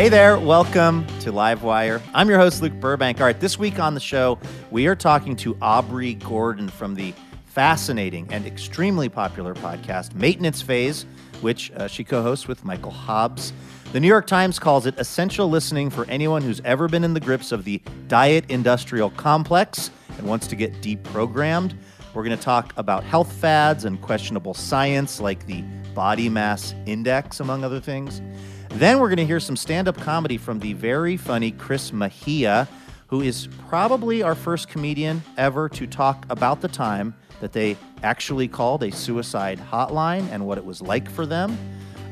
Hey there, welcome to Livewire. I'm your host, Luke Burbank. All right, this week on the show, we are talking to Aubrey Gordon from the fascinating and extremely popular podcast, Maintenance Phase, which uh, she co hosts with Michael Hobbs. The New York Times calls it essential listening for anyone who's ever been in the grips of the diet industrial complex and wants to get deprogrammed. We're going to talk about health fads and questionable science like the body mass index, among other things. Then we're going to hear some stand up comedy from the very funny Chris Mejia, who is probably our first comedian ever to talk about the time that they actually called a suicide hotline and what it was like for them.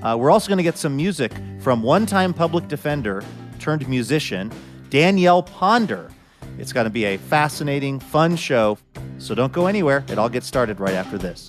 Uh, we're also going to get some music from one time public defender turned musician, Danielle Ponder. It's going to be a fascinating, fun show. So don't go anywhere. It all gets started right after this.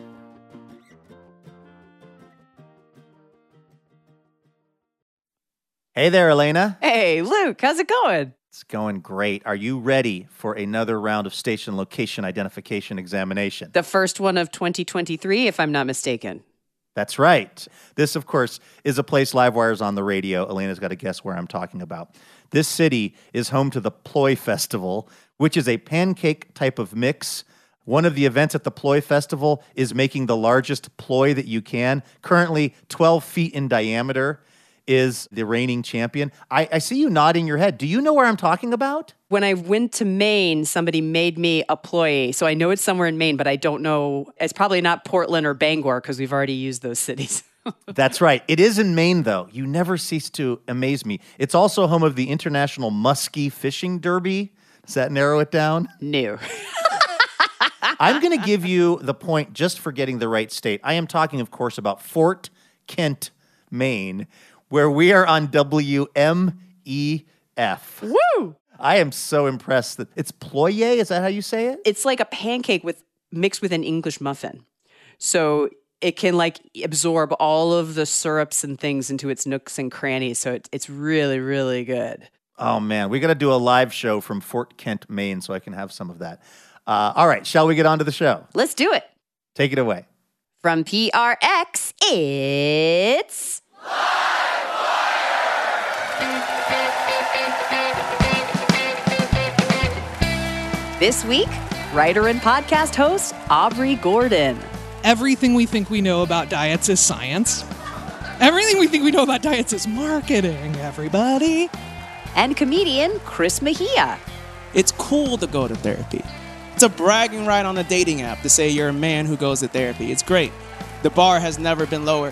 Hey there, Elena. Hey, Luke, how's it going? It's going great. Are you ready for another round of station location identification examination? The first one of 2023, if I'm not mistaken. That's right. This, of course, is a place Livewire's on the radio. Elena's got to guess where I'm talking about. This city is home to the Ploye Festival, which is a pancake type of mix. One of the events at the Ploye Festival is making the largest ploye that you can, currently 12 feet in diameter is the reigning champion. I, I, see you nodding your head. Do you know where I'm talking about? When I went to Maine, somebody made me a ploye. So I know it's somewhere in Maine, but I don't know. It's probably not Portland or Bangor because we've already used those cities. That's right. It is in Maine, though. You never cease to amaze me. It's also home of the International Muskie Fishing Derby. Does that narrow it down? No. I'm going to give you the point just for getting the right state. I am talking, of course, about Fort Kent, Maine, where we are on WMEF. Woo! I am so impressed that it's ploye. Is that how you say it? It's like a pancake with mixed with an English muffin. So it can like absorb all of the syrups and things into its nooks and crannies. So it, it's really, really good. Oh man, we got to do a live show from Fort Kent, Maine, so I can have some of that. Uh, all right, shall we get on to the show? Let's do it. Take it away. From PRX, it's. This week, writer and podcast host Aubrey Gordon. Everything we think we know about diets is science. Everything we think we know about diets is marketing, everybody. And comedian Chris Mejia. It's cool to go to therapy. It's a bragging right on a dating app to say you're a man who goes to therapy. It's great. The bar has never been lower.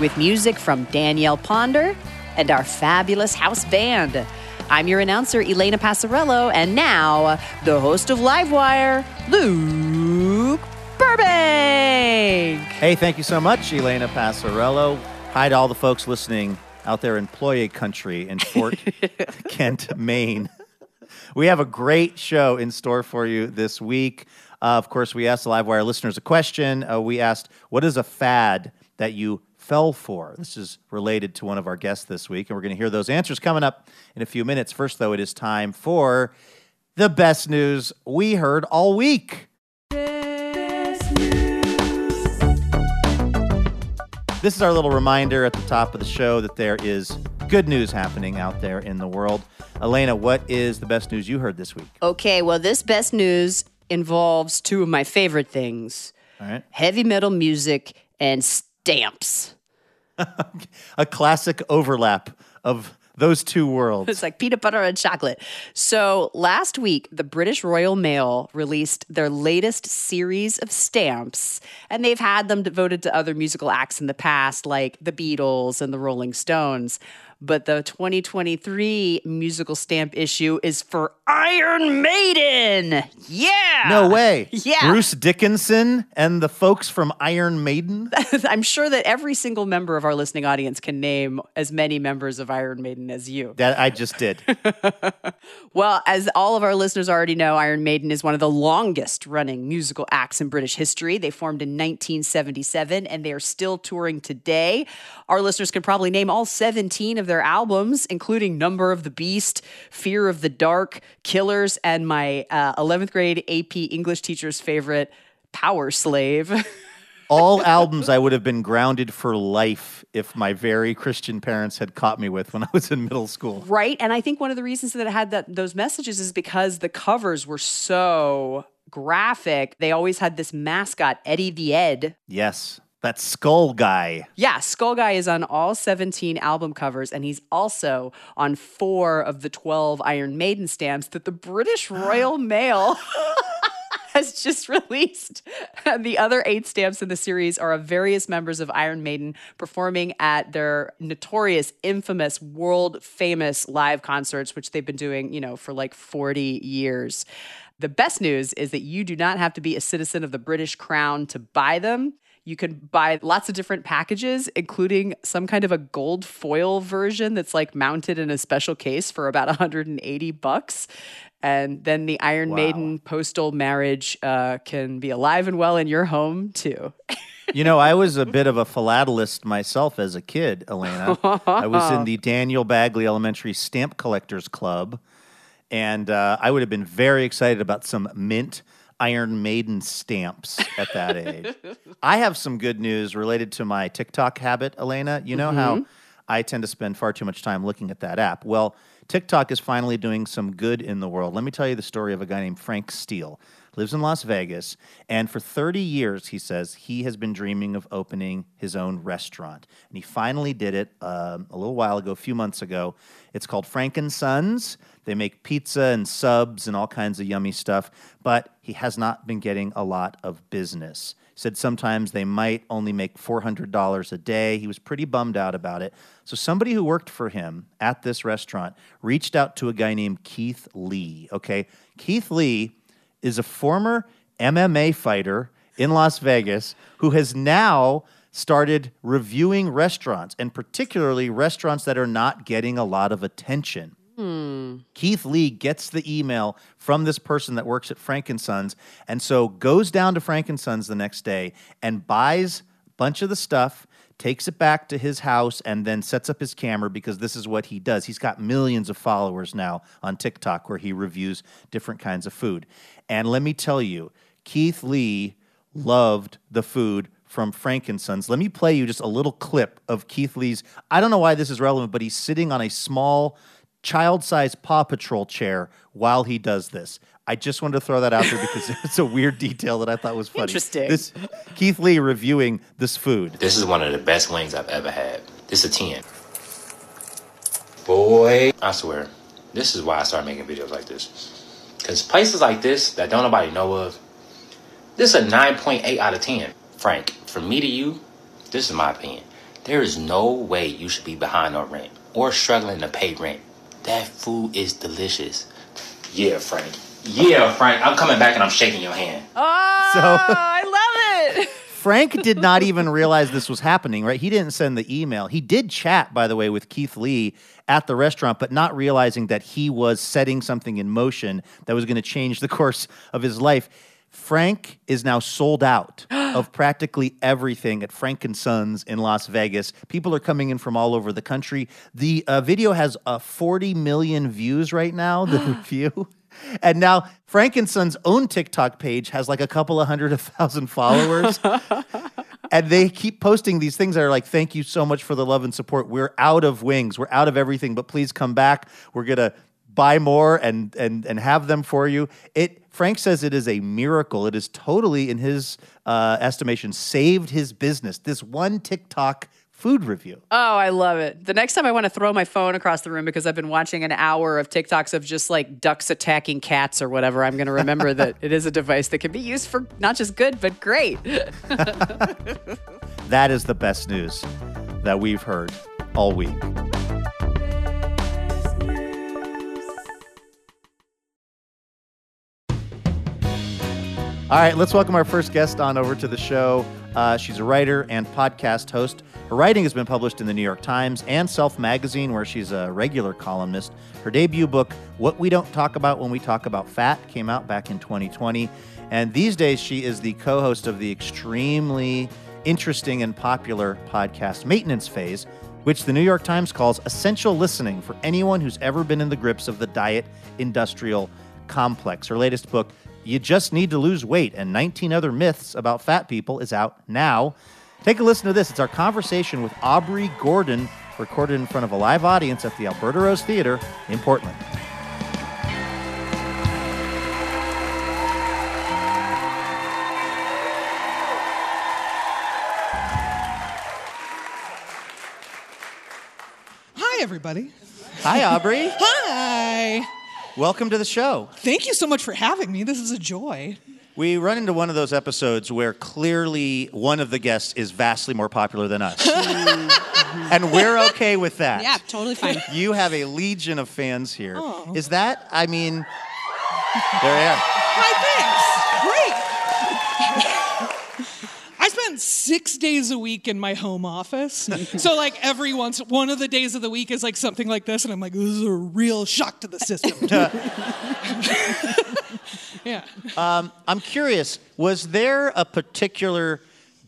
With music from Danielle Ponder and our fabulous house band. I'm your announcer, Elena Passarello, and now the host of Livewire, Luke Burbank. Hey, thank you so much, Elena Passarello. Hi to all the folks listening out there in Ployer country in Fort Kent, Maine. We have a great show in store for you this week. Uh, of course, we asked the Livewire listeners a question. Uh, we asked, What is a fad that you fell for? This is related to one of our guests this week, and we're going to hear those answers coming up in a few minutes. First, though, it is time for the best news we heard all week. This is our little reminder at the top of the show that there is good news happening out there in the world. Elena, what is the best news you heard this week? Okay, well, this best news involves two of my favorite things All right. heavy metal music and stamps. A classic overlap of those two worlds. It's like peanut butter and chocolate. So last week, the British Royal Mail released their latest series of stamps, and they've had them devoted to other musical acts in the past, like the Beatles and the Rolling Stones. But the 2023 musical stamp issue is for Iron Maiden. Yeah. No way. Yeah. Bruce Dickinson and the folks from Iron Maiden. I'm sure that every single member of our listening audience can name as many members of Iron Maiden as you. That I just did. Well, as all of our listeners already know, Iron Maiden is one of the longest running musical acts in British history. They formed in 1977 and they are still touring today. Our listeners can probably name all 17 of their albums, including Number of the Beast, Fear of the Dark, Killers, and my uh, 11th grade AP English teacher's favorite, Powerslave. All albums I would have been grounded for life if my very Christian parents had caught me with when I was in middle school. Right. And I think one of the reasons that it had that those messages is because the covers were so graphic. They always had this mascot, Eddie the Head. Yes, that skull guy. Yeah, Skull Guy is on all 17 album covers, and he's also on four of the 12 Iron Maiden stamps that the British Royal Mail has just released. the other eight stamps in the series are of various members of Iron Maiden performing at their notorious, infamous, world famous live concerts, which they've been doing, you know, for like 40 years. The best news is that you do not have to be a citizen of the British Crown to buy them. You can buy lots of different packages, including some kind of a gold foil version that's like mounted in a special case for about 180 bucks. And then the Iron Wow. Maiden postal marriage uh, can be alive and well in your home too. You know, I was a bit of a philatelist myself as a kid, Elena. I was in the Daniel Bagley Elementary Stamp Collectors Club, and uh, I would have been very excited about some mint Iron Maiden stamps at that age. I have some good news related to my TikTok habit, Elena. You know how I tend to spend far too much time looking at that app. Well, TikTok is finally doing some good in the world. Let me tell you the story of a guy named Frank Steele. Lives in Las Vegas, and for 30 years, he says he has been dreaming of opening his own restaurant. And he finally did it um, a little while ago, a few months ago. It's called Frank and Sons. They make pizza and subs and all kinds of yummy stuff, but he has not been getting a lot of business. He said sometimes they might only make $400 a day. He was pretty bummed out about it. So somebody who worked for him at this restaurant reached out to a guy named Keith Lee. Okay. Keith Lee is a former MMA fighter in Las Vegas who has now started reviewing restaurants and particularly restaurants that are not getting a lot of attention. Hmm. Keith Lee gets the email from this person that works at Frank and Sons and so goes down to Frank and Sons the next day and buys a bunch of the stuff, takes it back to his house, and then sets up his camera because this is what he does. He's got millions of followers now on TikTok where he reviews different kinds of food. And let me tell you, Keith Lee loved the food from Frank and Sons. Let me play you just a little clip of Keith Lee's. I don't know why this is relevant, but he's sitting on a small child-sized Paw Patrol chair while he does this. I just wanted to throw that out there because it's a weird detail that I thought was funny. Interesting. This Keith Lee reviewing this food. This is one of the best wings I've ever had. This is a 10. Boy, I swear, this is why I started making videos like this. Because places like this that don't nobody know of, this is a 9.8 out of 10. Frank, from me to you, this is my opinion. There is no way you should be behind on rent or struggling to pay rent. That food is delicious. Yeah, Frank. Yeah, Frank. I'm coming back and I'm shaking your hand. Oh, So- I love it. Frank did not even realize this was happening, right? He didn't send the email. He did chat, by the way, with Keith Lee at the restaurant, but not realizing that he was setting something in motion that was going to change the course of his life. Frank is now sold out of practically everything at Frank and Sons in Las Vegas. People are coming in from all over the country. The uh, video has uh, 40 million views right now, the review. And now Frank and Son's own TikTok page has like a couple of hundred of thousand followers. and they keep posting these things that are like, "Thank you so much for the love and support. We're out of wings. We're out of everything, but please come back. We're gonna." Buy more and and and have them for you. It Frank says it is a miracle. It is totally, in his uh, estimation, saved his business. This one TikTok food review. Oh, I love it. The next time I want to throw my phone across the room because I've been watching an hour of TikToks of just like ducks attacking cats or whatever, I'm going to remember that it is a device that can be used for not just good, but great. That is the best news that we've heard all week. All right, let's welcome our first guest on over to the show. Uh, she's a writer and podcast host. Her writing has been published in the New York Times and Self Magazine, where she's a regular columnist. Her debut book, What We Don't Talk About When We Talk About Fat, came out back in 2020. And these days, she is the co host of the extremely interesting and popular podcast Maintenance Phase, which the New York Times calls essential listening for anyone who's ever been in the grips of the diet industrial complex. Her latest book, You Just Need to Lose Weight and 19 Other Myths About Fat People, is out now. Take a listen to this. It's our conversation with Aubrey Gordon, recorded in front of a live audience at the Alberta Rose Theater in Portland. Hi, everybody. Hi, Aubrey. Hi. Welcome to the show. Thank you so much for having me. This is a joy. We run into one of those episodes where clearly one of the guests is vastly more popular than us. and we're okay with that. Yeah, totally fine. You have a legion of fans here. Oh. Is that, I mean, there you are. Hi, thanks. Great. I spend six days a week in my home office. So, like, every once, one of the days of the week is like something like this, and I'm like, this is a real shock to the system. yeah. Um, I'm curious, was there a particular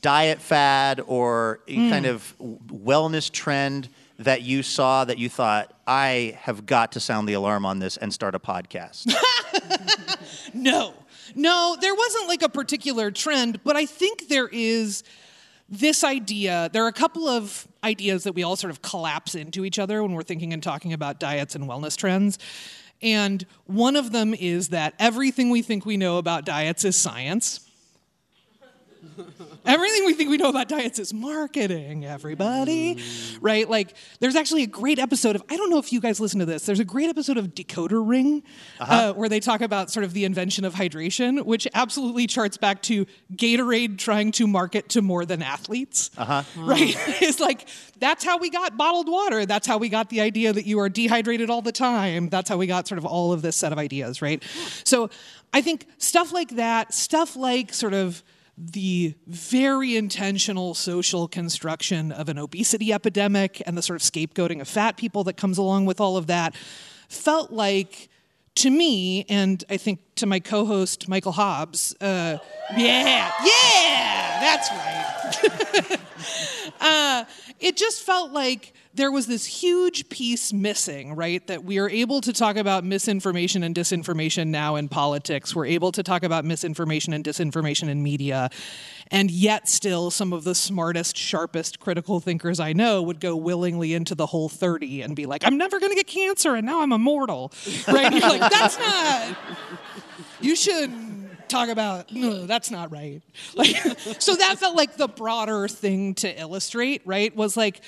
diet fad or a Hmm. kind of wellness trend that you saw that you thought, I have got to sound the alarm on this and start a podcast? No, no, there wasn't like a particular trend, but I think there is this idea. There are a couple of ideas that we all sort of collapse into each other when we're thinking and talking about diets and wellness trends. And one of them is that everything we think we know about diets is science. Everything we think we know about diets is marketing, everybody. Right? Like, there's actually a great episode of, I don't know if you guys listen to this, there's a great episode of Decoder Ring uh, where they talk about sort of the invention of hydration, which absolutely charts back to Gatorade trying to market to more than athletes. Uh-huh. Right? it's like, that's how we got bottled water. That's how we got the idea that you are dehydrated all the time. That's how we got sort of all of this set of ideas, right? So I think stuff like that, stuff like sort of the very intentional social construction of an obesity epidemic and the sort of scapegoating of fat people that comes along with all of that felt like to me and i think to my co-host michael hobbs uh, yeah yeah that's right. Uh, it just felt like there was this huge piece missing, right? That we are able to talk about misinformation and disinformation now in politics. We're able to talk about misinformation and disinformation in media. And yet, still, some of the smartest, sharpest critical thinkers I know would go willingly into the Whole30 and be like, I'm never going to get cancer and now I'm immortal, right? You're like, that's not, you should talk about no that's not right like so that felt like the broader thing to illustrate right was like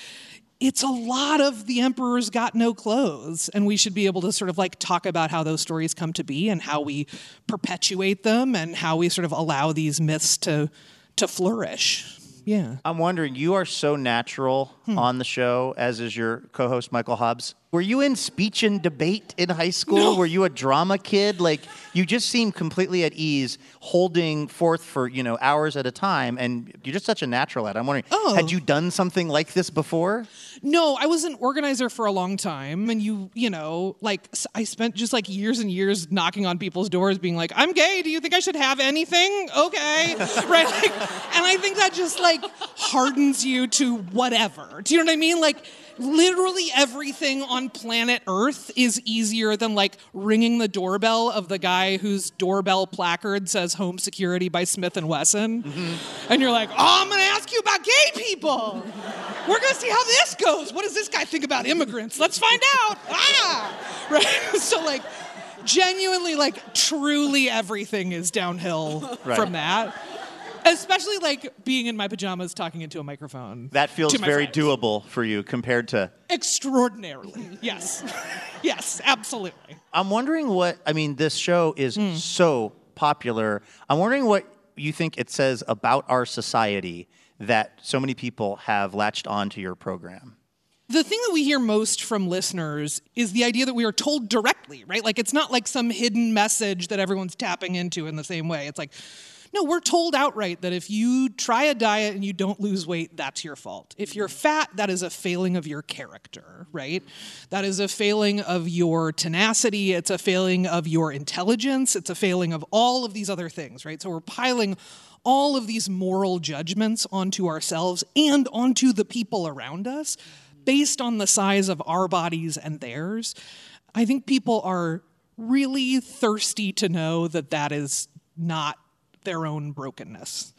it's a lot of the emperor's got no clothes and we should be able to sort of like talk about how those stories come to be and how we perpetuate them and how we sort of allow these myths to to flourish yeah I'm wondering, you are so natural Hmm. on the show, as is your co host, Michael Hobbs. Were you in speech and debate in high school? Were you a drama kid? Like, you just seem completely at ease holding forth for, you know, hours at a time, and you're just such a natural at it. I'm wondering, Oh. had you done something like this before? No, I was an organizer for a long time, and you, you know, like I spent just like years and years knocking on people's doors, being like, "I'm gay. Do you think I should have anything?" Okay, right? Like, and I think that just like hardens you to whatever. Do you know what I mean? Like, literally everything on planet Earth is easier than like ringing the doorbell of the guy whose doorbell placard says "Home Security" by Smith and Wesson, and you're like, "Oh, I'm gonna ask you about gay people. We're gonna see how this goes. What does this guy think about immigrants? Let's find out." Ah, right. so like, genuinely, like, truly everything is downhill Right. from that. Especially like being in my pajamas talking into a microphone. That feels very friends. doable for you compared to. Extraordinarily. Yes. yes, absolutely. I'm wondering what. I mean, this show is Hmm. so popular. I'm wondering what you think it says about our society that so many people have latched on to your program. The thing that we hear most from listeners is the idea that we are told directly, right? Like it's not like some hidden message that everyone's tapping into in the same way. It's like, no, we're told outright that if you try a diet and you don't lose weight, that's your fault. If you're fat, that is a failing of your character, right? That is a failing of your tenacity. It's a failing of your intelligence. It's a failing of all of these other things, right? So we're piling all of these moral judgments onto ourselves and onto the people around us based on the size of our bodies and theirs. I think people are really thirsty to know that that is not their own brokenness.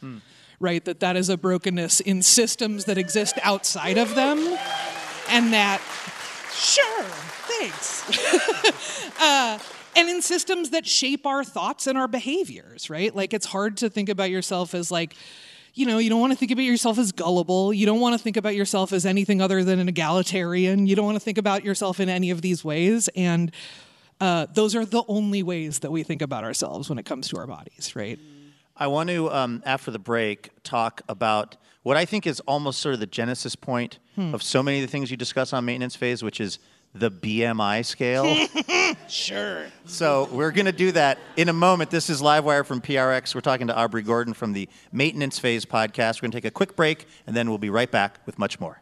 Right? That that is a brokenness in systems that exist outside of them and that sure, thanks. uh, and in systems that shape our thoughts and our behaviors, right? Like it's hard to think about yourself as like, you know, you don't want to think about yourself as gullible. You don't want to think about yourself as anything other than an egalitarian. You don't want to think about yourself in any of these ways. And uh, those are the only ways that we think about ourselves when it comes to our bodies, right? I want to, um, after the break, talk about what I think is almost sort of the genesis point Hmm. of so many of the things you discuss on maintenance phase, which is the BMI scale. Sure. so we're going to do that in a moment. This is Livewire from PRX. We're talking to Aubrey Gordon from the Maintenance Phase podcast. We're going to take a quick break, and then we'll be right back with much more.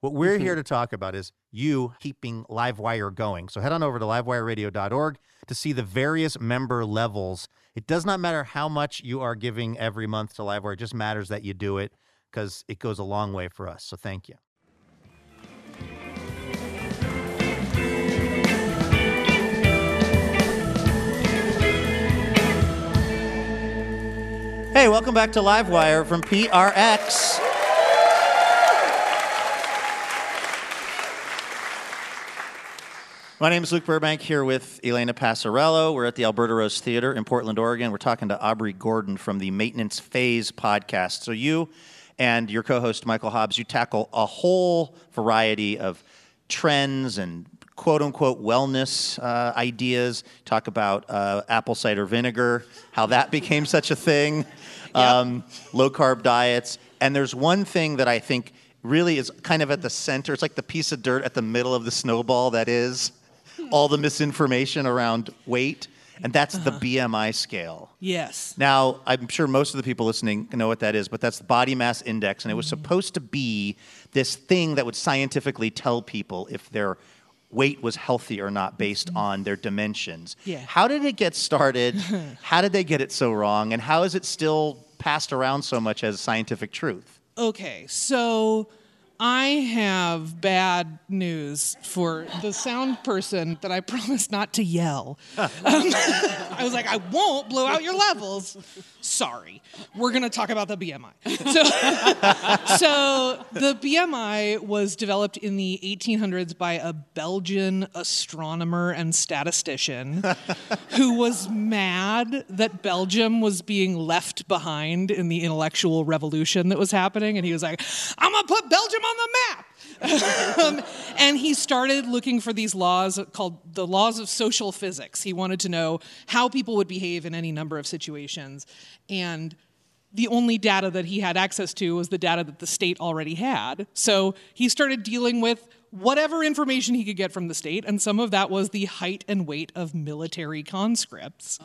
What we're Mm-hmm. here to talk about is you keeping Livewire going. So head on over to livewireradio.org to see the various member levels. It does not matter how much you are giving every month to Livewire, it just matters that you do it because it goes a long way for us. So thank you. Hey, welcome back to Livewire from PRX. My name is Luke Burbank here with Elena Passarello. We're at the Alberta Rose Theater in Portland, Oregon. We're talking to Aubrey Gordon from the Maintenance Phase podcast. So, you and your co host, Michael Hobbs, you tackle a whole variety of trends and quote unquote wellness uh, ideas. Talk about uh, apple cider vinegar, how that became such a thing, um, low carb diets. And there's one thing that I think really is kind of at the center. It's like the piece of dirt at the middle of the snowball that is all the misinformation around weight. and that's the uh-huh. BMI scale. Yes. Now, I'm sure most of the people listening know what that is, but that's the body mass index, and it was mm-hmm. supposed to be this thing that would scientifically tell people if their weight was healthy or not based mm-hmm. on their dimensions. Yeah. How did it get started? how did they get it so wrong? And how is it still passed around so much as scientific truth? Okay, so I have bad news for the sound person that I promised not to yell. Um, I was like, I won't blow out your levels. Sorry. We're going to talk about the BMI. So, so the BMI was developed in the 1800s by a Belgian astronomer and statistician who was mad that Belgium was being left behind in the intellectual revolution that was happening. And he was like, I'm going to put Belgium on the map. Um, and he started looking for these laws called the laws of social physics. He wanted to know how people would behave in any number of situations. And the only data that he had access to was the data that the state already had. So he started dealing with whatever information he could get from the state, and some of that was the height and weight of military conscripts,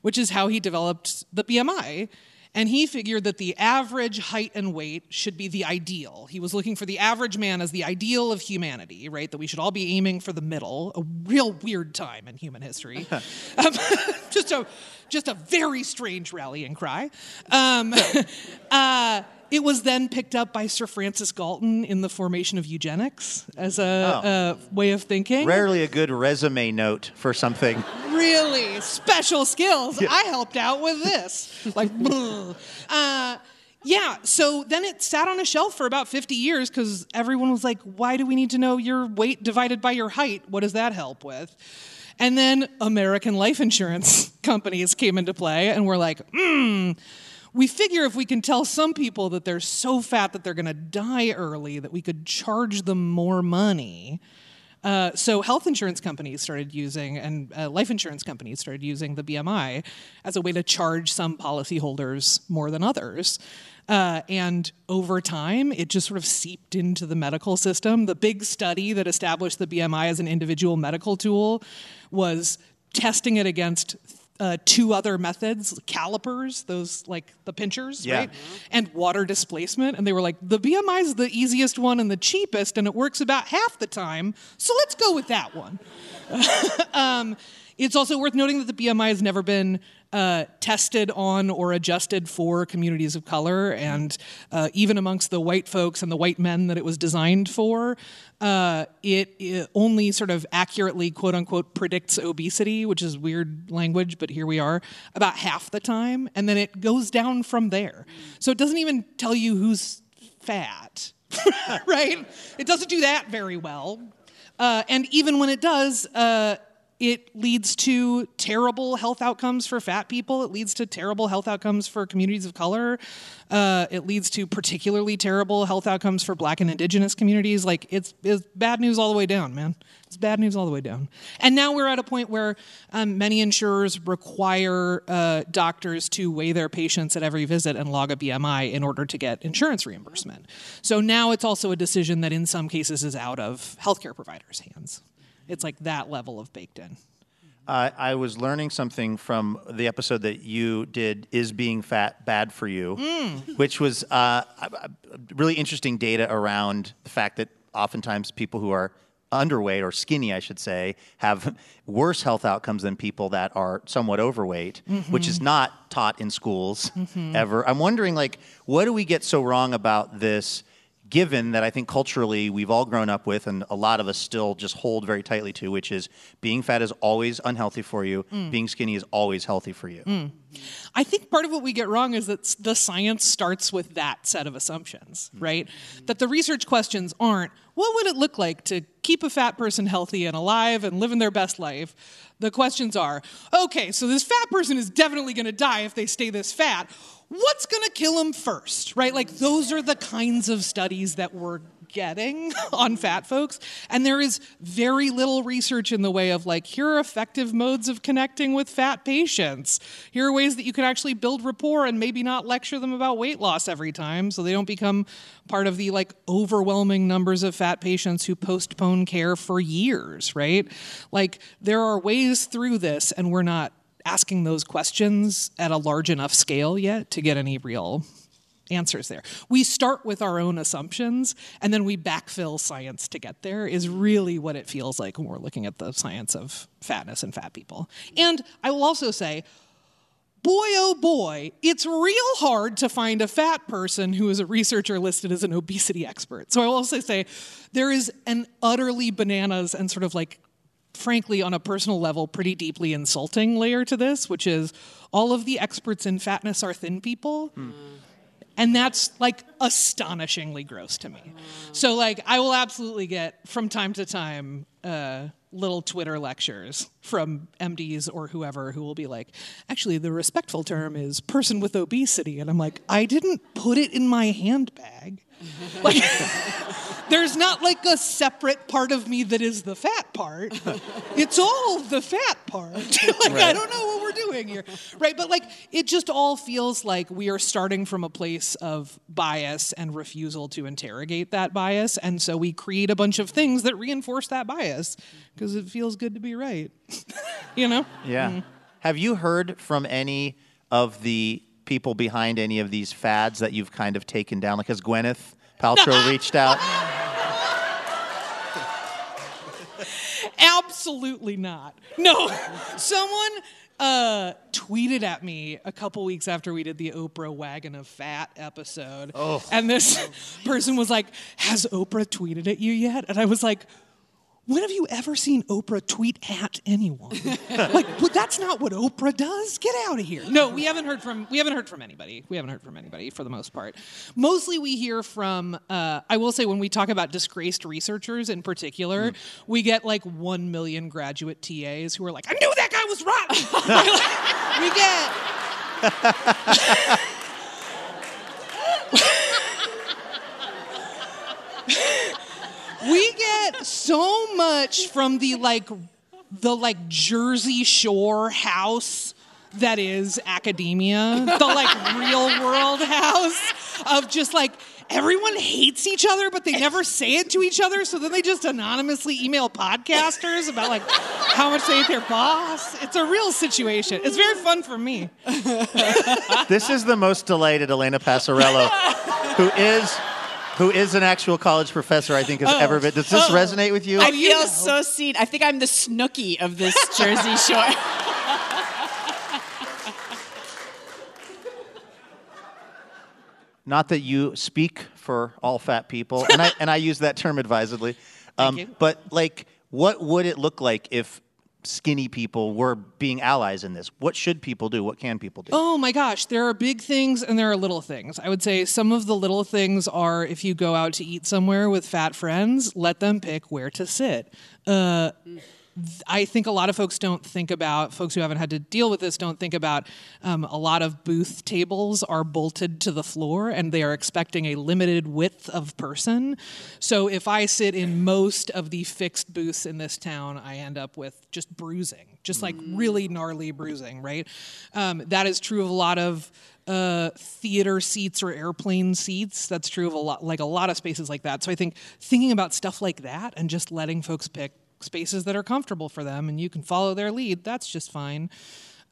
which is how he developed the BMI. And he figured that the average height and weight should be the ideal. He was looking for the average man as the ideal of humanity, right? That we should all be aiming for the middle. A real weird time in human history. um, just a just a very strange rallying cry. Um, uh, it was then picked up by Sir Francis Galton in the formation of eugenics as a, a way of thinking. Rarely a good resume note for something. Really special skills. I helped out with this. Like, uh, yeah. So then it sat on a shelf for about 50 years because everyone was like, "Why do we need to know your weight divided by your height? What does that help with?" And then American life insurance companies came into play and were like, hmm, we figure if we can tell some people that they're so fat that they're going to die early, that we could charge them more money. Uh, so health insurance companies started using, and uh, life insurance companies started using the BMI as a way to charge some policyholders more than others. Uh, and over time, it just sort of seeped into the medical system. The big study that established the BMI as an individual medical tool was testing it against uh, two other methods calipers those like the pinchers Yeah. right? And water displacement. And they were like the bmi is the easiest one and the cheapest and it works about half the time so let's go with that one. Um, it's also worth noting that the BMI has never been uh, tested on or adjusted for communities of color, and uh, even amongst the white folks and the white men that it was designed for, uh, it, it only sort of accurately, quote unquote, predicts obesity, which is weird language, but here we are, about half the time, and then it goes down from there. So it doesn't even tell you who's fat, right? It doesn't do that very well. Uh, and even when it does, uh, it leads to terrible health outcomes for fat people. It leads to terrible health outcomes for communities of color. Uh, it leads to particularly terrible health outcomes for black and indigenous communities. Like, it's, it's bad news all the way down, man. It's bad news all the way down. And now we're at a point where um, many insurers require uh, doctors to weigh their patients at every visit and log a BMI in order to get insurance reimbursement. So now it's also a decision that in some cases is out of healthcare providers' hands. It's like that level of baked in. Uh, I was learning something from the episode that you did, Is Being Fat Bad for You? Which was uh, really interesting data around the fact that oftentimes people who are underweight or skinny, I should say, have worse health outcomes than people that are somewhat overweight, which is not taught in schools ever. I'm wondering, like, what do we get so wrong about this? Given that I think culturally we've all grown up with, and a lot of us still just hold very tightly to, which is being fat is always unhealthy for you, mm. being skinny is always healthy for you. Mm. I think part of what we get wrong is that the science starts with that set of assumptions, mm. right? That the research questions aren't what would it look like to keep a fat person healthy and alive and living their best life? The questions are okay, so this fat person is definitely going to die if they stay this fat. What's going to kill them first, right? Like, those are the kinds of studies that we're getting on fat folks. And there is very little research in the way of like, here are effective modes of connecting with fat patients. Here are ways that you can actually build rapport and maybe not lecture them about weight loss every time so they don't become part of the like overwhelming numbers of fat patients who postpone care for years, right? Like, there are ways through this, and we're not asking those questions at a large enough scale yet to get any real answers there. We start with our own assumptions and then we backfill science to get there, is really what it feels like when we're looking at the science of fatness and fat people. And I will also say, boy oh boy, it's real hard to find a fat person who is a researcher listed as an obesity expert. So I will also say there is an utterly bananas and sort of like frankly, on a personal level, pretty deeply insulting layer to this, which is all of the experts in fatness are thin people. And that's like astonishingly gross to me. So, like, I will absolutely get from time to time uh, little Twitter lectures from MDs or whoever who will be like, actually, the respectful term is person with obesity. And I'm like, I didn't put it in my handbag. like, there's not like a separate part of me that is the fat part. It's all the fat part. like I don't know what we're doing here. Right? But like it just all feels like we are starting from a place of bias and refusal to interrogate that bias. And so we create a bunch of things that reinforce that bias because it feels good to be right. you know? Yeah. Mm-hmm. Have you heard from any of the people behind any of these fads that you've kind of taken down? Like, has Gwyneth Paltrow reached out? Absolutely not. No. Someone uh, tweeted at me a couple weeks after we did the Oprah Wagon of Fat episode. And this person was like, Has Oprah tweeted at you yet? And I was like, when have you ever seen Oprah tweet at anyone? like, well, that's not what Oprah does. Get out of here. No, we haven't heard from we haven't heard from anybody. We haven't heard from anybody for the most part. Mostly, we hear from. Uh, I will say when we talk about disgraced researchers in particular, we get like one million graduate TAs who are like, "I knew that guy was rotten." we get. we get so much from the like the like Jersey Shore house that is academia, the like real world house of just like everyone hates each other, but they never say it to each other. So then they just anonymously email podcasters about like how much they hate their boss. It's a real situation. It's very fun for me. this is the most delighted Elena Passarello, who is who is an actual college professor, I think, has ever been. Does this resonate with you? I you feel know. so seen. I think I'm the Snooki of this Jersey Shore. Not that you speak for all fat people, and I and I use that term advisedly. Um, you. But like, what would it look like if skinny people were being allies in this? What should people do? What can people do? Oh my gosh, there are big things and there are little things. I would say some of the little things are if you go out to eat somewhere with fat friends, let them pick where to sit. Uh, I think a lot of folks don't think about, folks who haven't had to deal with this don't think about um, a lot of booth tables are bolted to the floor and they are expecting a limited width of person. So if I sit in most of the fixed booths in this town, I end up with just bruising, just like really gnarly bruising, right? Um, that is true of a lot of uh, theater seats or airplane seats. That's true of a lot, like a lot of spaces like that. So I think thinking about stuff like that and just letting folks pick spaces that are comfortable for them and you can follow their lead, that's just fine.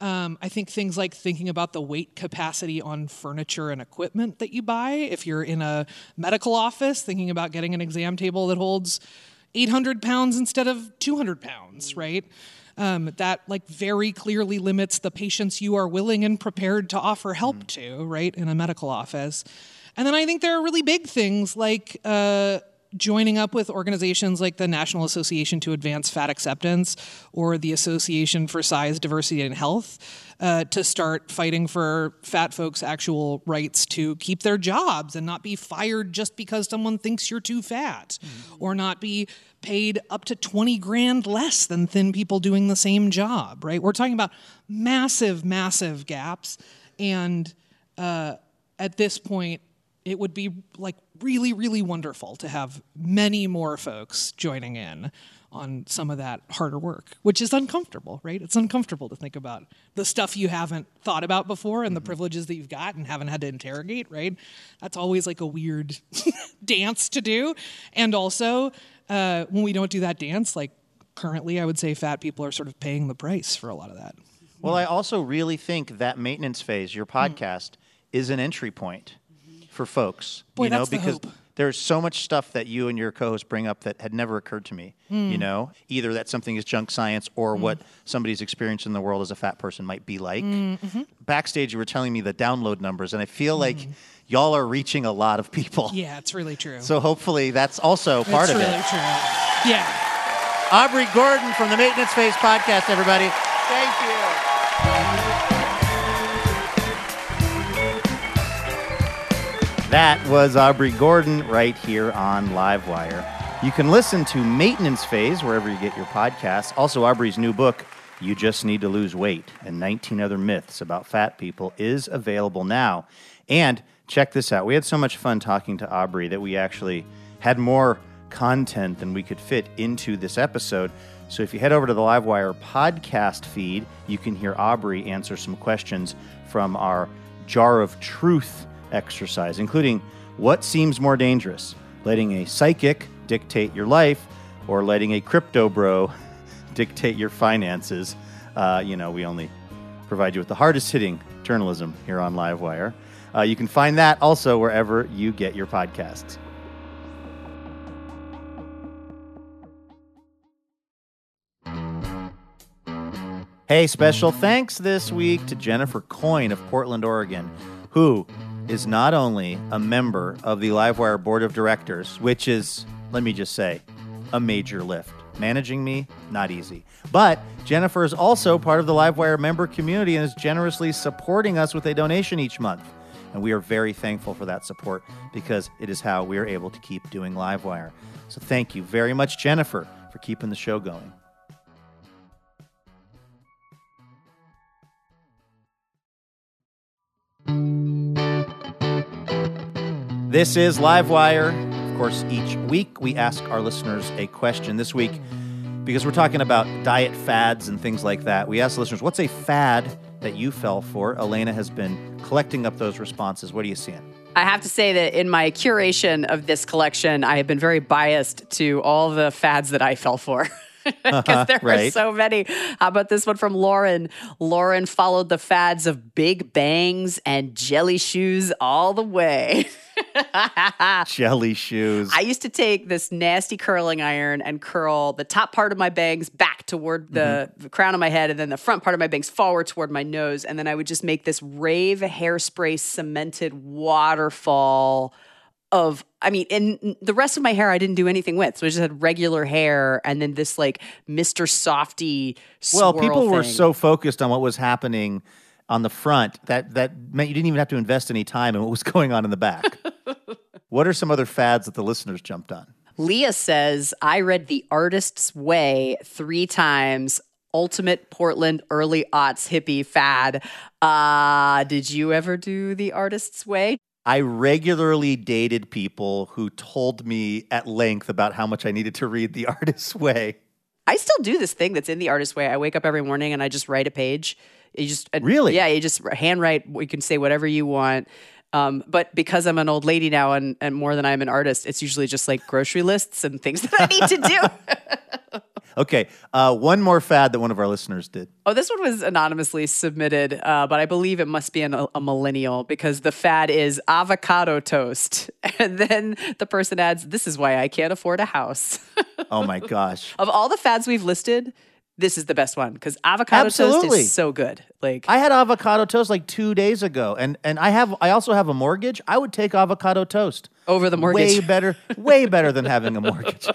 Um, I think things like thinking about the weight capacity on furniture and equipment that you buy. If you're in a medical office, thinking about getting an exam table that holds 800 pounds instead of 200 pounds, right? Um, that like very clearly limits the patients you are willing and prepared to offer help to, right, in a medical office. And then I think there are really big things like uh, joining up with organizations like the National Association to Advance Fat Acceptance or the Association for Size, Diversity, and Health uh, to start fighting for fat folks' actual rights to keep their jobs and not be fired just because someone thinks you're too fat or not be paid up to 20 grand less than thin people doing the same job, right? We're talking about massive, massive gaps. And uh, at this point, it would be like really, really wonderful to have many more folks joining in on some of that harder work, which is uncomfortable, right? It's uncomfortable to think about the stuff you haven't thought about before and the privileges that you've got and haven't had to interrogate, right? That's always like a weird dance to do. And also, uh, when we don't do that dance, like currently, I would say fat people are sort of paying the price for a lot of that. Well, I also really think that maintenance phase, your podcast, is an entry point for folks. Boy, you know, the because hope. there's so much stuff that you and your co-host bring up that had never occurred to me. You hmm. know, either that something is junk science or what hmm. somebody's experience in the world as a fat person might be like. Hmm, mm-hmm. Backstage, you were telling me the download numbers, and I feel like y'all are reaching a lot of people. Yeah, it's really true. So hopefully that's also part it's of really it. true. Yeah. Aubrey Gordon from the Maintenance Phase podcast, everybody. Thank you. That was Aubrey Gordon right here on Livewire. You can listen to Maintenance Phase wherever you get your podcasts. Also, Aubrey's new book, You Just Need to Lose Weight and 19 Other Myths About Fat People, is available now. And check this out. We had so much fun talking to Aubrey that we actually had more content than we could fit into this episode. So if you head over to the Livewire podcast feed, you can hear Aubrey answer some questions from our Jar of Truth exercise, including what seems more dangerous, letting a psychic dictate your life or letting a crypto bro dictate your finances. Uh, you know, we only provide you with the hardest hitting journalism here on Livewire. Uh, you can find that also wherever you get your podcasts. Hey, special thanks this week to Jennifer Coyne of Portland, Oregon, who is not only a member of the Livewire Board of Directors, which is, let me just say, a major lift. Managing me, not easy. But Jennifer is also part of the Livewire member community and is generously supporting us with a donation each month. And we are very thankful for that support because it is how we are able to keep doing Livewire. So thank you very much, Jennifer, for keeping the show going. This is Livewire. Of course, each week we ask our listeners a question. This week, because we're talking about diet fads and things like that, we ask listeners, what's a fad that you fell for? Elena has been collecting up those responses. What are you seeing? I have to say that in my curation of this collection, I have been very biased to all the fads that I fell for. Because there are Right. so many. How about this one from Lauren? Lauren followed the fads of big bangs and jelly shoes all the way. Jelly shoes. I used to take this nasty curling iron and curl the top part of my bangs back toward the, mm-hmm. the crown of my head and then the front part of my bangs forward toward my nose. And then I would just make this rave hairspray cemented waterfall of, I mean, and the rest of my hair I didn't do anything with. So I just had regular hair and then this like Mr. Softy well, people were so focused on what was happening on the front that that meant you didn't even have to invest any time in what was going on in the back. what are some other fads that the listeners jumped on? Leah says, I read The Artist's Way three times. Ultimate Portland early aughts hippie fad. Uh, did you ever do The Artist's Way? I regularly dated people who told me at length about how much I needed to read The Artist's Way. I still do this thing that's in The Artist's Way. I wake up every morning and I just write a page. You just uh, Really? yeah. You just handwrite. You can say whatever you want. Um, but because I'm an old lady now and, and more than I'm an artist, it's usually just like grocery lists and things that I need to do. Okay, uh, one more fad that one of our listeners did. Oh, this one was anonymously submitted, uh, but I believe it must be an, a millennial because the fad is avocado toast. And then the person adds, This is why I can't afford a house. Oh my gosh. of all the fads we've listed, this is the best one because avocado toast is so good. Like, I had avocado toast like two days ago, and and I have I also have a mortgage. I would take avocado toast Over the mortgage. Way better, way better than having a mortgage.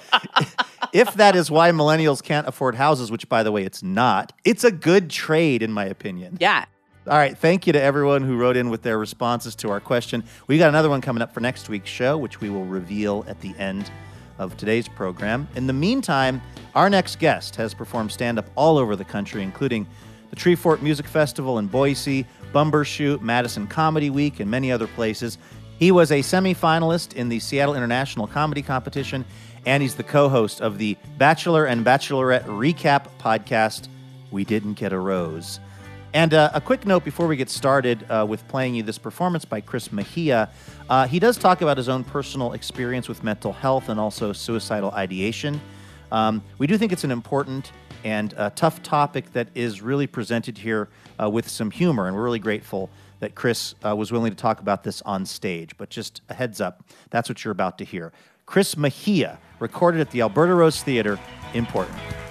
if that is why millennials can't afford houses, which by the way it's not, it's a good trade in my opinion. yeah. All right, thank you to everyone who wrote in with their responses to our question. We got another one coming up for next week's show, which we will reveal at the end of today's program. In the meantime, our next guest has performed stand up all over the country, including the Treefort Music Festival in Boise, Bumbershoot, Madison Comedy Week, and many other places. He was a semifinalist in the Seattle International Comedy Competition, and he's the co host of the Bachelor and Bachelorette Recap podcast, We Didn't Get a Rose. And uh, a quick note before we get started uh, with playing you this performance by Chris Mejia. Uh, he does talk about his own personal experience with mental health and also suicidal ideation. Um, we do think it's an important and uh, tough topic that is really presented here uh, with some humor, and we're really grateful that Chris uh, was willing to talk about this on stage. But just a heads up, that's what you're about to hear. Chris Mejia, recorded at the Alberta Rose Theater in Portland.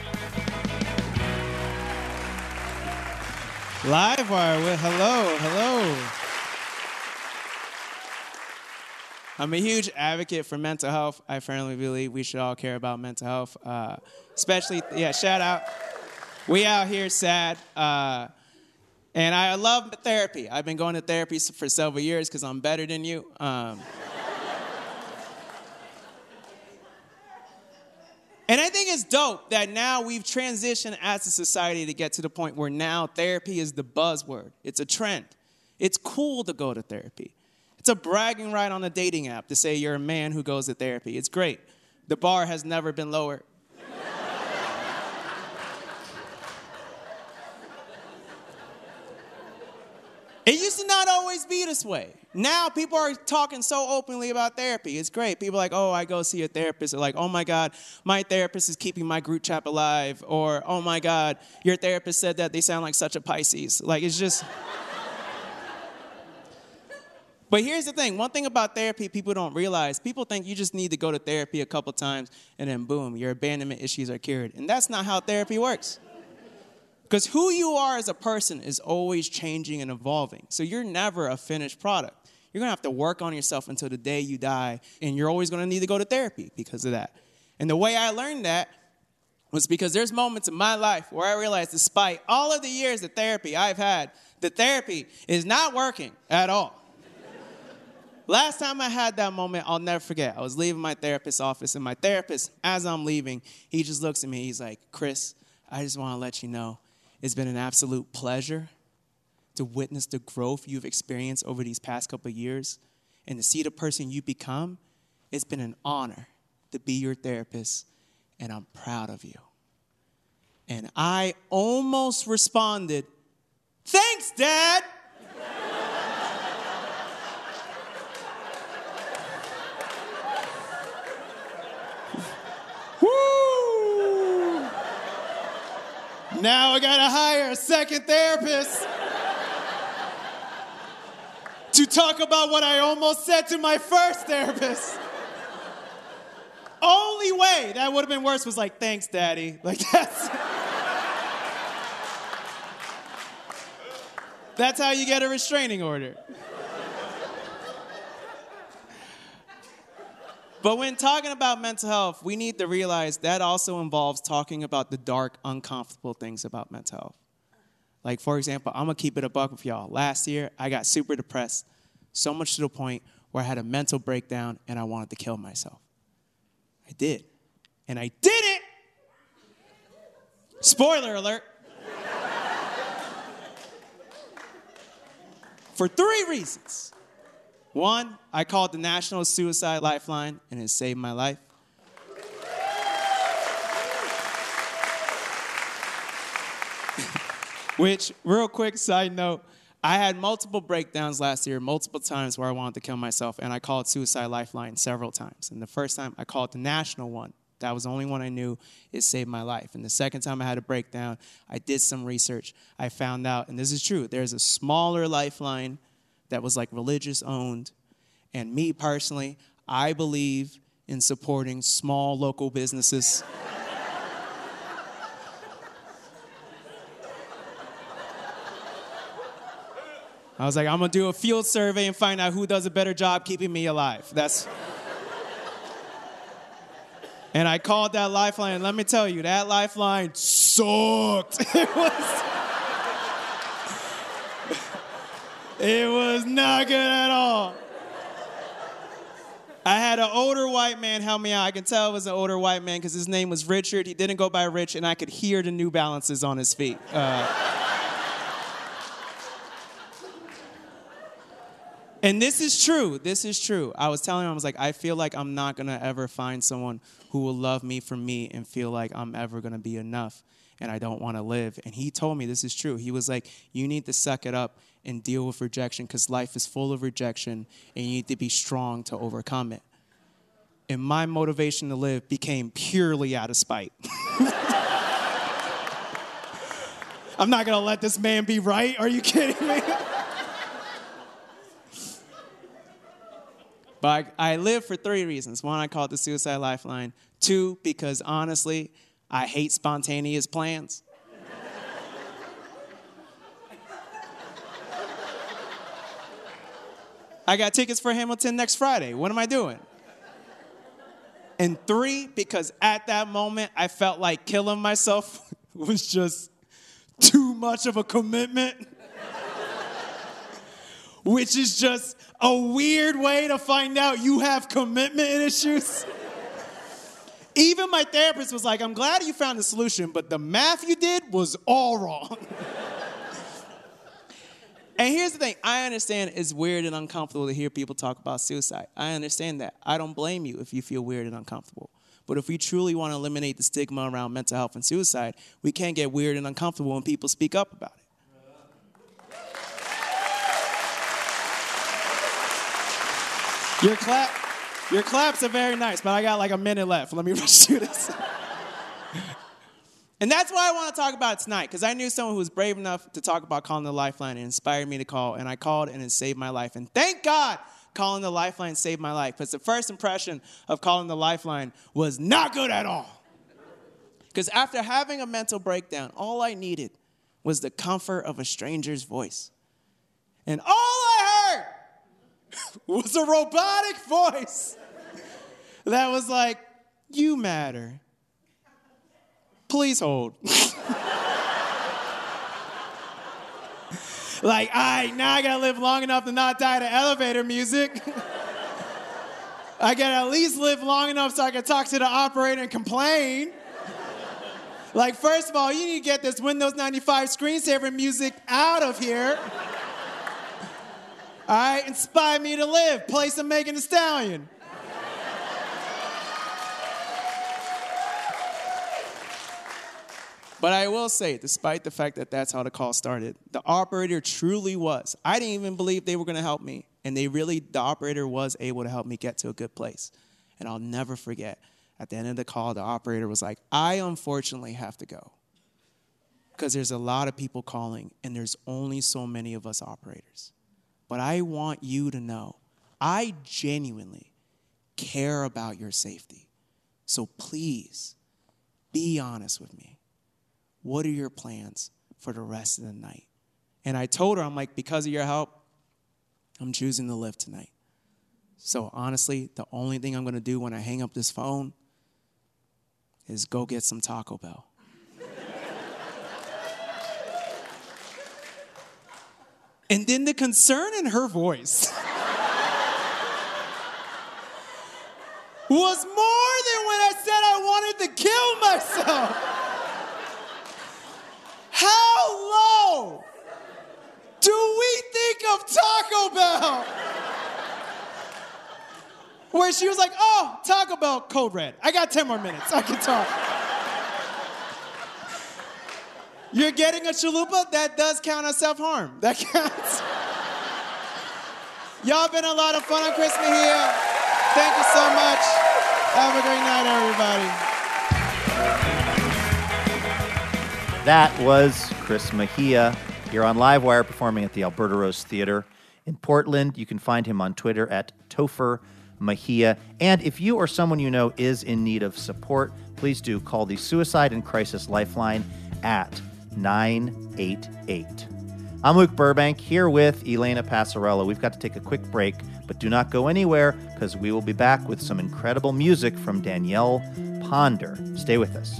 Live wire with hello, hello. I'm a huge advocate for mental health. I firmly believe we should all care about mental health, uh, especially, yeah, shout out. We out here sad. Uh, and I love therapy. I've been going to therapy for several years because I'm better than you. Um, And I think it's dope that now we've transitioned as a society to get to the point where now therapy is the buzzword. It's a trend. It's cool to go to therapy. It's a bragging right on a dating app to say you're a man who goes to therapy. It's great. The bar has never been lower. It used to not always be this way. Now people are talking so openly about therapy. It's great. People are like, oh, I go see a therapist. Or like, oh my God, my therapist is keeping my group chat alive. Or, oh my God, your therapist said that they sound like such a Pisces. Like, it's just. but here's the thing one thing about therapy people don't realize people think you just need to go to therapy a couple times and then boom, your abandonment issues are cured. And that's not how therapy works. Because who you are as a person is always changing and evolving. So you're never a finished product. You're gonna have to work on yourself until the day you die, and you're always gonna need to go to therapy because of that. And the way I learned that was because there's moments in my life where I realized, despite all of the years of therapy I've had, the therapy is not working at all. Last time I had that moment, I'll never forget. I was leaving my therapist's office, and my therapist, as I'm leaving, he just looks at me. He's like, Chris, I just want to let you know it's been an absolute pleasure to witness the growth you've experienced over these past couple years and to see the person you've become. It's been an honor to be your therapist, and I'm proud of you. And I almost responded, Thanks, Dad. Now I gotta hire a second therapist to talk about what I almost said to my first therapist. Only way that would have been worse was like, thanks, daddy. Like, that's. that's how you get a restraining order. But when talking about mental health, we need to realize that also involves talking about the dark, uncomfortable things about mental health. Like, for example, I'm gonna keep it a buck with y'all. Last year, I got super depressed, so much to the point where I had a mental breakdown and I wanted to kill myself. I did. And I did it! Spoiler alert. For three reasons. One, I called the National Suicide Lifeline and it saved my life. Which, real quick side note, I had multiple breakdowns last year, multiple times where I wanted to kill myself, and I called Suicide Lifeline several times. And the first time I called the national one, that was the only one I knew, it saved my life. And the second time I had a breakdown, I did some research. I found out, and this is true, there's a smaller lifeline that was like religious owned. And me personally, I believe in supporting small local businesses. I was like, I'm gonna do a field survey and find out who does a better job keeping me alive. That's. and I called that lifeline, let me tell you, that lifeline sucked. It was. It was not good at all. I had an older white man help me out. I can tell it was an older white man because his name was Richard. He didn't go by Rich, and I could hear the New Balances on his feet. Uh, And this is true. This is true. I was telling him, I was like, I feel like I'm not going to ever find someone who will love me for me and feel like I'm ever going to be enough and I don't want to live. And he told me this is true. He was like, You need to suck it up and deal with rejection because life is full of rejection and you need to be strong to overcome it. And my motivation to live became purely out of spite. I'm not to let this man be right. Are you kidding me? But I, I live for three reasons. One, I call it the suicide lifeline. Two, because honestly, I hate spontaneous plans. I got tickets for Hamilton next Friday. What am I doing? And three, because at that moment I felt like killing myself was just too much of a commitment. Which is just a weird way to find out you have commitment issues. Even my therapist was like, I'm glad you found a solution, but the math you did was all wrong. And here's the thing I understand it's weird and uncomfortable to hear people talk about suicide. I understand that. I don't blame you if you feel weird and uncomfortable. But if we truly want to eliminate the stigma around mental health and suicide, we can't get weird and uncomfortable when people speak up about it. Your clap, your claps are very nice, but I got like a minute left. Let me rush through this. And that's why I want to talk about tonight, because I knew someone who was brave enough to talk about calling the lifeline and inspired me to call, and I called and it saved my life. And thank God calling the lifeline saved my life, because the first impression of calling the lifeline was not good at all. Because after having a mental breakdown, all I needed was the comfort of a stranger's voice. And all I heard was a robotic voice that was like, You matter. Please hold. like, all right, now I gotta live long enough to not die to elevator music. I gotta at least live long enough so I can talk to the operator and complain. Like, first of all, you need to get this Windows 95 screensaver music out of here. All right, inspire me to live. Play some Megan Thee Stallion. But I will say, despite the fact that that's how the call started, the operator truly was. I didn't even believe they were going to help me. And they really, the operator was able to help me get to a good place. And I'll never forget, at the end of the call, the operator was like, I unfortunately have to go. Because there's a lot of people calling, and there's only so many of us operators. But I want you to know I genuinely care about your safety. So please be honest with me. What are your plans for the rest of the night? And I told her, I'm like, because of your help, I'm choosing to live tonight. So honestly, the only thing I'm going to do when I hang up this phone is go get some Taco Bell. And then the concern in her voice was more than when I said I wanted to kill myself. How low do we think of Taco Bell? Where she was like, oh, Taco Bell, code red. I got 10 more minutes. I can talk. You're getting a chalupa? That does count as self harm. That counts. Y'all been a lot of fun on Christmas here. Thank you so much. Have a great night, everybody. That was Chris Mejia here on Livewire performing at the Alberta Rose Theater in Portland. You can find him on Twitter at Topher Mejia. And if you or someone you know is in need of support, please do call the Suicide and Crisis Lifeline at 988. I'm Luke Burbank here with Elena Passarello. We've got to take a quick break, but do not go anywhere because we will be back with some incredible music from Danielle Ponder. Stay with us.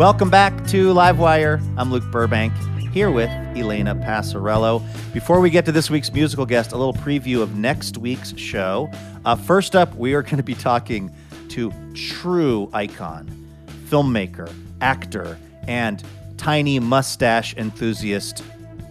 Welcome back to Livewire. I'm Luke Burbank, here with Elena Passarello. Before we get to this week's musical guest, a little preview of next week's show. Uh, first up, we are going to be talking to true icon, filmmaker, actor, and tiny mustache enthusiast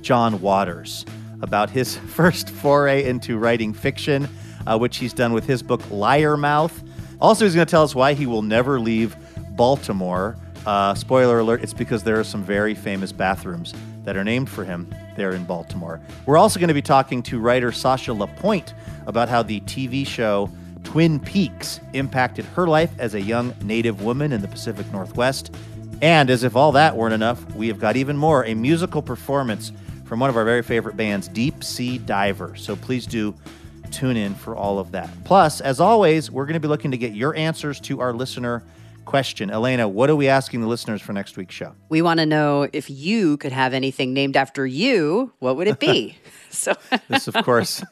John Waters about his first foray into writing fiction, uh, which he's done with his book Liar Mouth. Also, he's going to tell us why he will never leave Baltimore. Uh, spoiler alert, it's because there are some very famous bathrooms that are named for him there in Baltimore. We're also going to be talking to writer Sasha LaPointe about how the TV show Twin Peaks impacted her life as a young native woman in the Pacific Northwest. And as if all that weren't enough, we have got even more a musical performance from one of our very favorite bands, Deep Sea Diver. So please do tune in for all of that. Plus, as always, we're going to be looking to get your answers to our listener question. Elena, what are we asking the listeners for next week's show? We want to know if you could have anything named after you, what would it be? so this, of course,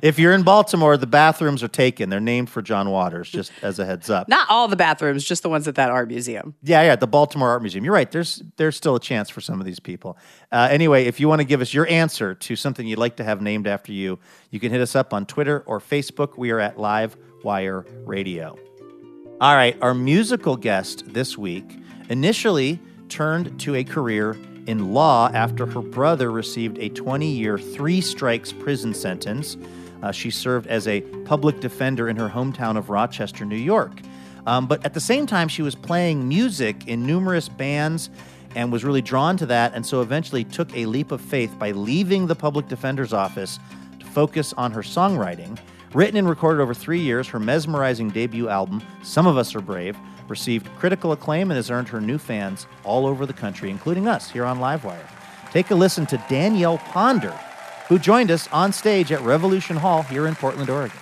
if you're in Baltimore, the bathrooms are taken. They're named for John Waters, just as a heads up. Not all the bathrooms, just the ones at that art museum. Yeah, yeah, the Baltimore Art Museum. You're right. There's there's still a chance for some of these people. Uh, anyway, if you want to give us your answer to something you'd like to have named after you, you can hit us up on Twitter or Facebook. We are at Live Wire Radio. All right, our musical guest this week initially turned to a career in law after her brother received a 20 year, three strikes prison sentence. Uh, she served as a public defender in her hometown of Rochester, New York. Um, but at the same time, she was playing music in numerous bands and was really drawn to that, and so eventually took a leap of faith by leaving the public defender's office to focus on her songwriting. Written and recorded over three years, her mesmerizing debut album, Some of Us Are Brave, received critical acclaim and has earned her new fans all over the country, including us here on Livewire. Take a listen to Danielle Ponder, who joined us on stage at Revolution Hall here in Portland, Oregon.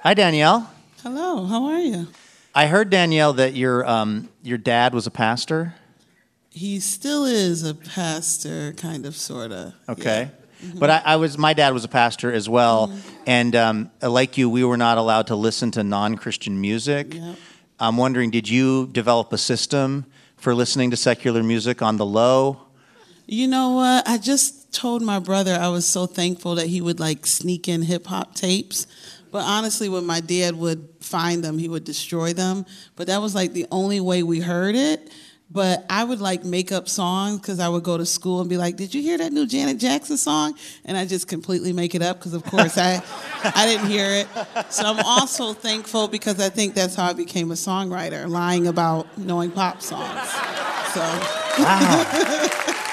Hi, Danielle. Hello, how are you? I heard, Danielle, that your, um, your dad was a pastor. He still is a pastor, kind of, sort of. Okay. But I, I was my dad was a pastor as well, and um, like you, we were not allowed to listen to non-Christian music. Yep. I'm wondering, did you develop a system for listening to secular music on the low? You know what? I just told my brother I was so thankful that he would like sneak in hip hop tapes. But honestly, when my dad would find them, he would destroy them. But that was like the only way we heard it. But I would like make up songs because I would go to school and be like, "Did you hear that new Janet Jackson song?" And I just completely make it up because, of course, I I didn't hear it. So I'm also thankful because I think that's how I became a songwriter, lying about knowing pop songs. So.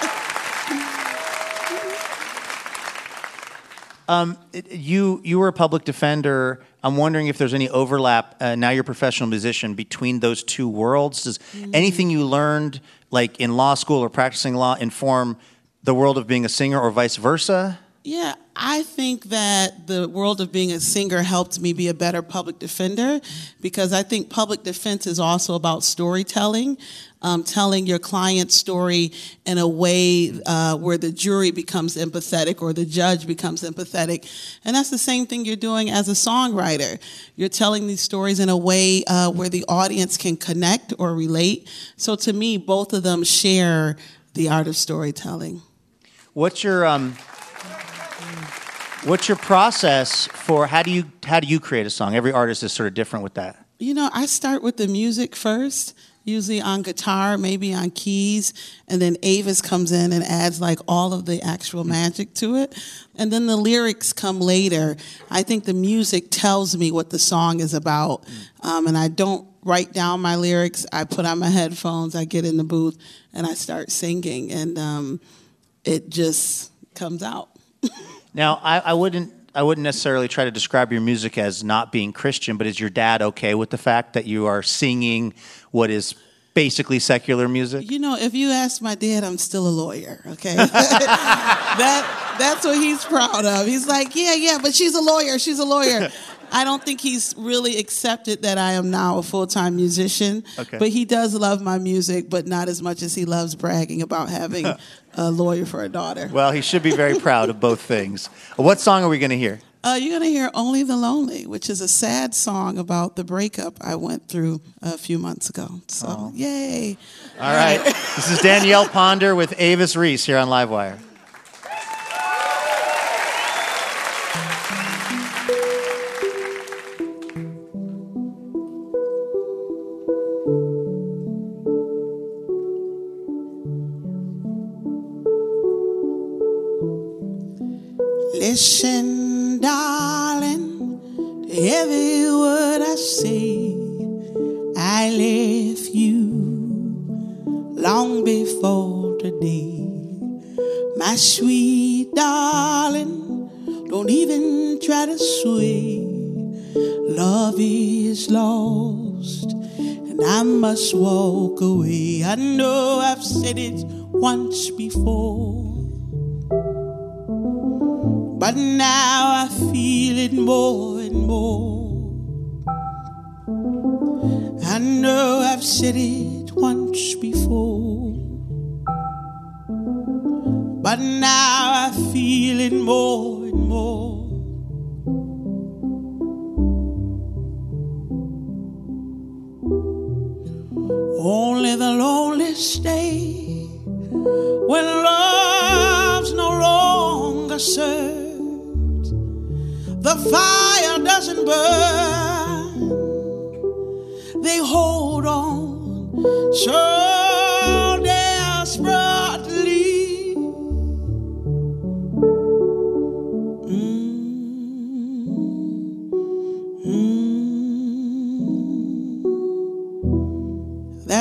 Um, you you were a public defender. I'm wondering if there's any overlap. Uh, now you're a professional musician between those two worlds. Does anything you learned, like in law school or practicing law, inform the world of being a singer, or vice versa? Yeah, I think that the world of being a singer helped me be a better public defender because I think public defense is also about storytelling, um, telling your client's story in a way uh, where the jury becomes empathetic or the judge becomes empathetic. And that's the same thing you're doing as a songwriter. You're telling these stories in a way uh, where the audience can connect or relate. So to me, both of them share the art of storytelling. What's your um, what's your process for how do you how do you create a song? Every artist is sort of different with that. You know, I start with the music first, usually on guitar, maybe on keys, and then Avis comes in and adds like all of the actual magic to it. And then the lyrics come later. I think the music tells me what the song is about. Um, and I don't write down my lyrics. I put on my headphones, I get in the booth, and I start singing. And um, it just comes out. Now, I, I wouldn't I wouldn't necessarily try to describe your music as not being Christian, but is your dad okay with the fact that you are singing what is basically secular music? You know, if you ask my dad, I'm still a lawyer. Okay, that that's what he's proud of. He's like, yeah, yeah, but she's a lawyer. She's a lawyer. I don't think he's really accepted that I am now a full time musician. Okay. But he does love my music, but not as much as he loves bragging about having a lawyer for a daughter. Well, he should be very proud of both things. What song are we going to hear? Uh, you're going to hear Only the Lonely, which is a sad song about the breakup I went through a few months ago. So, yay. All right. this is Danielle Ponder with Avis Reese here on Livewire. Listen,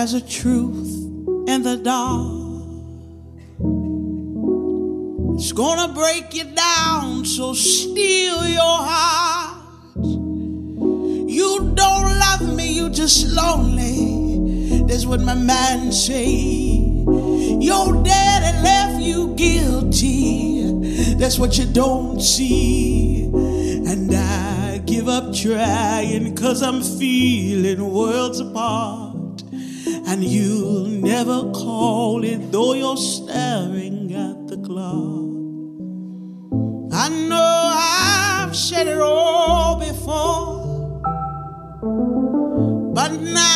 There's a truth in the dark. It's gonna break you down, so steal your heart. You don't love me, you just lonely. That's what my man say. Your daddy left you guilty. That's what you don't see. And I give up trying, cause I'm feeling worlds apart. And you'll never call it, though you're staring at the clock. I know I've said it all before, but now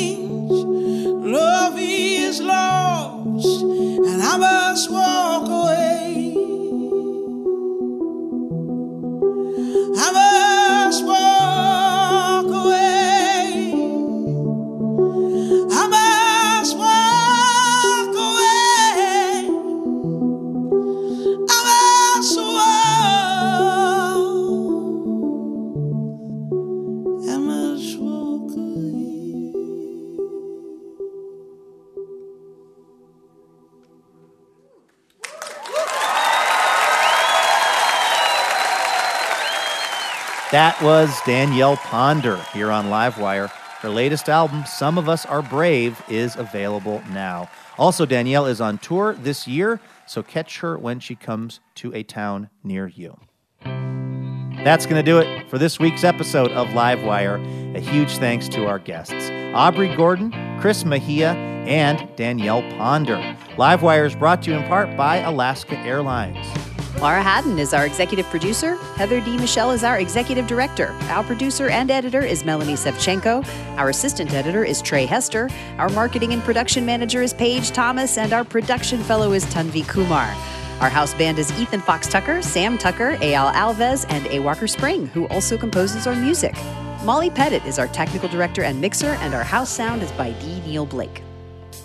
was Danielle Ponder here on Livewire. Her latest album, Some of Us Are Brave, is available now. Also, Danielle is on tour this year, so catch her when she comes to a town near you. That's going to do it for this week's episode of Livewire. A huge thanks to our guests Aubrey Gordon, Chris Mejia, and Danielle Ponder. Livewire is brought to you in part by Alaska Airlines. Laura Haddon is our executive producer. Heather D. Michelle is our executive director. Our producer and editor is Melanie Sevchenko. Our assistant editor is Trey Hester. Our marketing and production manager is Paige Thomas. And our production fellow is Tanvi Kumar. Our house band is Ethan Fox Tucker, Sam Tucker, Ayal Alves, and A. Walker Spring, who also composes our music. Molly Pettit is our technical director and mixer, and our house sound is by D. Neil Blake.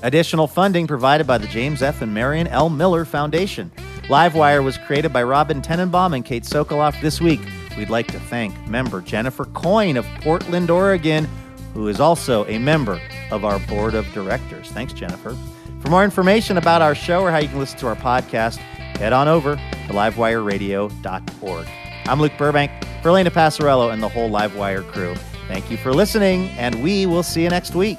Additional funding provided by the James F. and Marion L. Miller Foundation. Livewire was created by Robin Tenenbaum and Kate Sokoloff this week. We'd like to thank member Jennifer Coyne of Portland, Oregon, who is also a member of our board of directors. Thanks, Jennifer. For more information about our show or how you can listen to our podcast, head on over to livewireradio.org. I'm Luke Burbank for Elena Passarello and the whole Livewire crew. Thank you for listening, and we will see you next week.